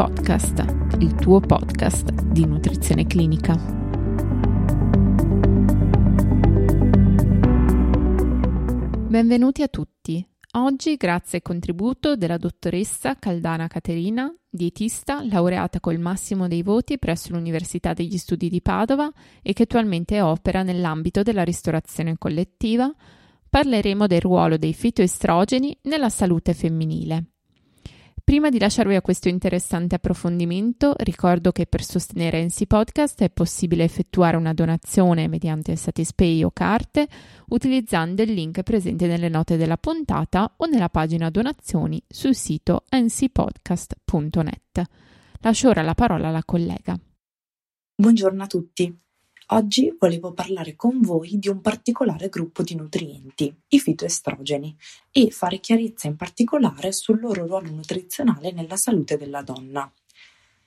Podcast, il tuo podcast di nutrizione clinica. Benvenuti a tutti. Oggi, grazie al contributo della dottoressa Caldana Caterina, dietista laureata col massimo dei voti presso l'Università degli Studi di Padova e che attualmente opera nell'ambito della ristorazione collettiva, parleremo del ruolo dei fitoestrogeni nella salute femminile. Prima di lasciarvi a questo interessante approfondimento, ricordo che per sostenere NC Podcast è possibile effettuare una donazione mediante Satispay o carte utilizzando il link presente nelle note della puntata o nella pagina donazioni sul sito ncpodcast.net. Lascio ora la parola alla collega. Buongiorno a tutti. Oggi volevo parlare con voi di un particolare gruppo di nutrienti, i fitoestrogeni, e fare chiarezza in particolare sul loro ruolo nutrizionale nella salute della donna.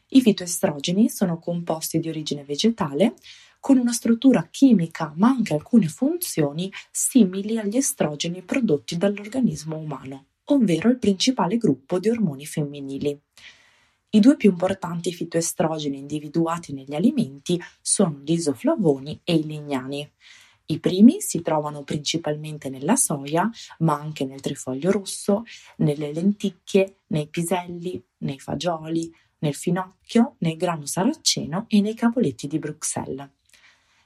I fitoestrogeni sono composti di origine vegetale con una struttura chimica ma anche alcune funzioni simili agli estrogeni prodotti dall'organismo umano, ovvero il principale gruppo di ormoni femminili. I due più importanti fitoestrogeni individuati negli alimenti sono gli isoflavoni e i lignani. I primi si trovano principalmente nella soia, ma anche nel trifoglio rosso, nelle lenticchie, nei piselli, nei fagioli, nel finocchio, nel grano saraceno e nei cavoletti di Bruxelles.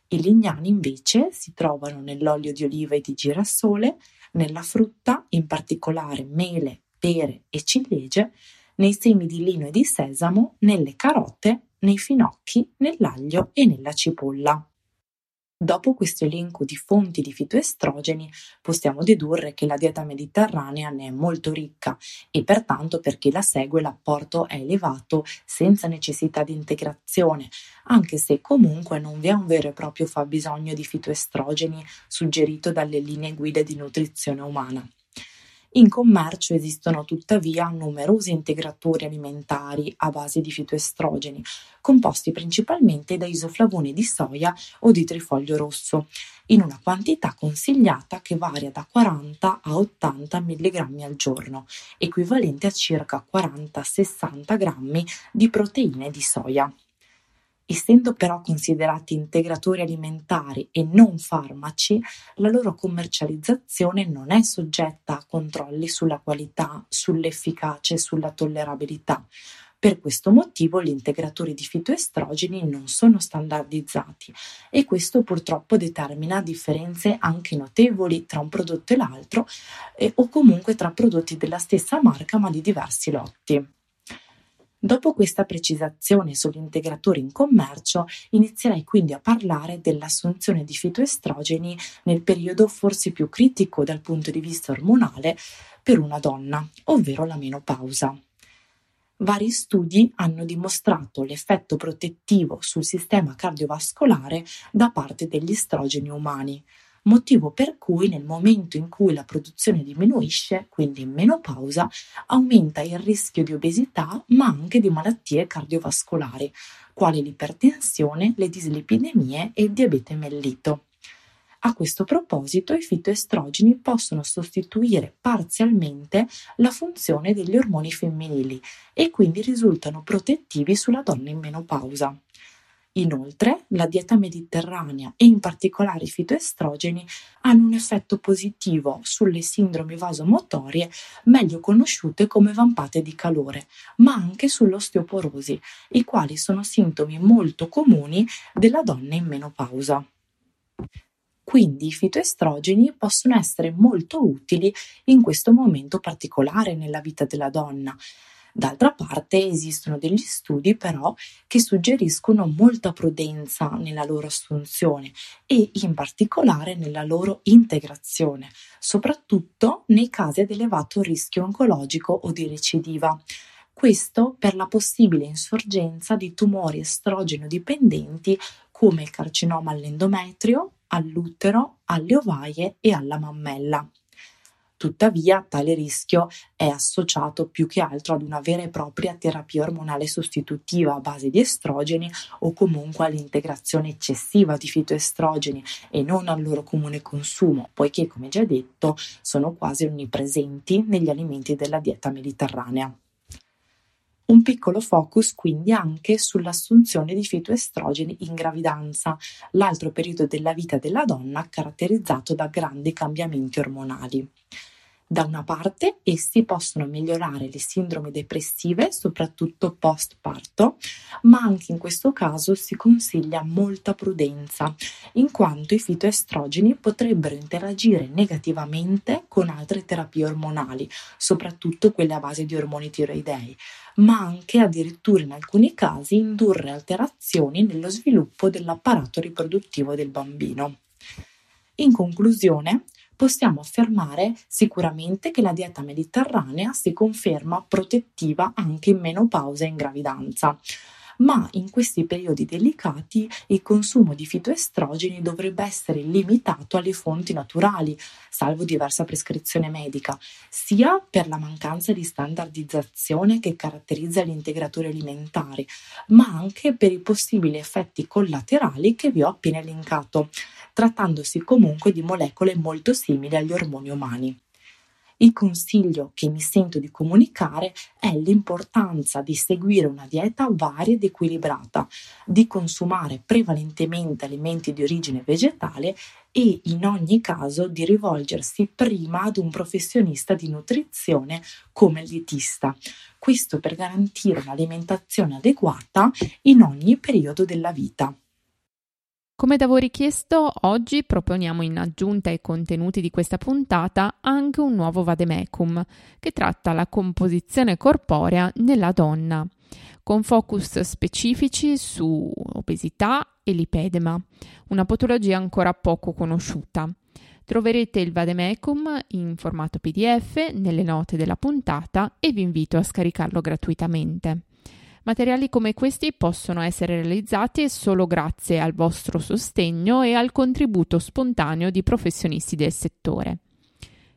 I lignani invece si trovano nell'olio di oliva e di girasole, nella frutta, in particolare mele, pere e ciliegie, nei semi di lino e di sesamo, nelle carote, nei finocchi, nell'aglio e nella cipolla. Dopo questo elenco di fonti di fitoestrogeni possiamo dedurre che la dieta mediterranea ne è molto ricca e pertanto per chi la segue l'apporto è elevato senza necessità di integrazione, anche se comunque non vi è un vero e proprio fabbisogno di fitoestrogeni suggerito dalle linee guida di nutrizione umana. In commercio esistono tuttavia numerosi integratori alimentari a base di fitoestrogeni, composti principalmente da isoflavoni di soia o di trifoglio rosso, in una quantità consigliata che varia da 40 a 80 mg al giorno, equivalente a circa 40-60 grammi di proteine di soia. Essendo però considerati integratori alimentari e non farmaci, la loro commercializzazione non è soggetta a controlli sulla qualità, sull'efficacia e sulla tollerabilità. Per questo motivo gli integratori di fitoestrogeni non sono standardizzati e questo purtroppo determina differenze anche notevoli tra un prodotto e l'altro eh, o comunque tra prodotti della stessa marca ma di diversi lotti. Dopo questa precisazione sugli integratori in commercio, inizierei quindi a parlare dell'assunzione di fitoestrogeni nel periodo forse più critico dal punto di vista ormonale per una donna, ovvero la menopausa. Vari studi hanno dimostrato l'effetto protettivo sul sistema cardiovascolare da parte degli estrogeni umani, motivo per cui nel momento in cui la produzione diminuisce, quindi in menopausa, aumenta il rischio di obesità ma anche di malattie cardiovascolari, quali l'ipertensione, le dislipidemie e il diabete mellito. A questo proposito, i fitoestrogeni possono sostituire parzialmente la funzione degli ormoni femminili e quindi risultano protettivi sulla donna in menopausa. Inoltre, la dieta mediterranea e in particolare i fitoestrogeni hanno un effetto positivo sulle sindromi vasomotorie meglio conosciute come vampate di calore, ma anche sull'osteoporosi, i quali sono sintomi molto comuni della donna in menopausa. Quindi i fitoestrogeni possono essere molto utili in questo momento particolare nella vita della donna, D'altra parte esistono degli studi però che suggeriscono molta prudenza nella loro assunzione e in particolare nella loro integrazione, soprattutto nei casi ad elevato rischio oncologico o di recidiva. Questo per la possibile insorgenza di tumori estrogeno dipendenti come il carcinoma all'endometrio, all'utero, alle ovaie e alla mammella. Tuttavia, tale rischio è associato più che altro ad una vera e propria terapia ormonale sostitutiva a base di estrogeni o comunque all'integrazione eccessiva di fitoestrogeni e non al loro comune consumo, poiché, come già detto, sono quasi onnipresenti negli alimenti della dieta mediterranea. Un piccolo focus quindi anche sull'assunzione di fitoestrogeni in gravidanza, l'altro periodo della vita della donna caratterizzato da grandi cambiamenti ormonali. Da una parte, essi possono migliorare le sindromi depressive, soprattutto post parto, ma anche in questo caso si consiglia molta prudenza, in quanto i fitoestrogeni potrebbero interagire negativamente con altre terapie ormonali, soprattutto quelle a base di ormoni tiroidei, ma anche addirittura in alcuni casi indurre alterazioni nello sviluppo dell'apparato riproduttivo del bambino. In conclusione, possiamo affermare sicuramente che la dieta mediterranea si conferma protettiva anche in menopausa e in gravidanza ma in questi periodi delicati il consumo di fitoestrogeni dovrebbe essere limitato alle fonti naturali, salvo diversa prescrizione medica, sia per la mancanza di standardizzazione che caratterizza gli integratori alimentari, ma anche per i possibili effetti collaterali che vi ho appena elencato trattandosi comunque di molecole molto simili agli ormoni umani. Il consiglio che mi sento di comunicare è l'importanza di seguire una dieta varia ed equilibrata, di consumare prevalentemente alimenti di origine vegetale e in ogni caso di rivolgersi prima ad un professionista di nutrizione come il dietista. Questo per garantire un'alimentazione adeguata in ogni periodo della vita. Come da voi richiesto, oggi proponiamo in aggiunta ai contenuti di questa puntata anche un nuovo vademecum che tratta la composizione corporea nella donna, con focus specifici su obesità e lipedema, una patologia ancora poco conosciuta. Troverete il vademecum in formato PDF nelle note della puntata e vi invito a scaricarlo gratuitamente. Materiali come questi possono essere realizzati solo grazie al vostro sostegno e al contributo spontaneo di professionisti del settore.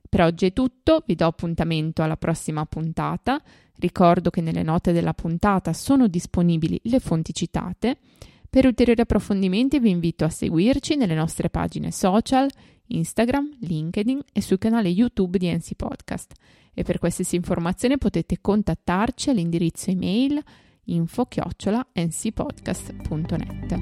Per oggi è tutto, vi do appuntamento alla prossima puntata. Ricordo che nelle note della puntata sono disponibili le fonti citate. Per ulteriori approfondimenti vi invito a seguirci nelle nostre pagine social, Instagram, LinkedIn e sul canale YouTube di NC Podcast. E per qualsiasi informazione potete contattarci all'indirizzo email info-ncpodcast.net.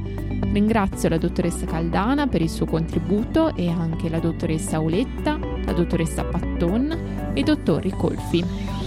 Ringrazio la dottoressa Caldana per il suo contributo e anche la dottoressa Auletta, la dottoressa Patton e i dottori Colfi.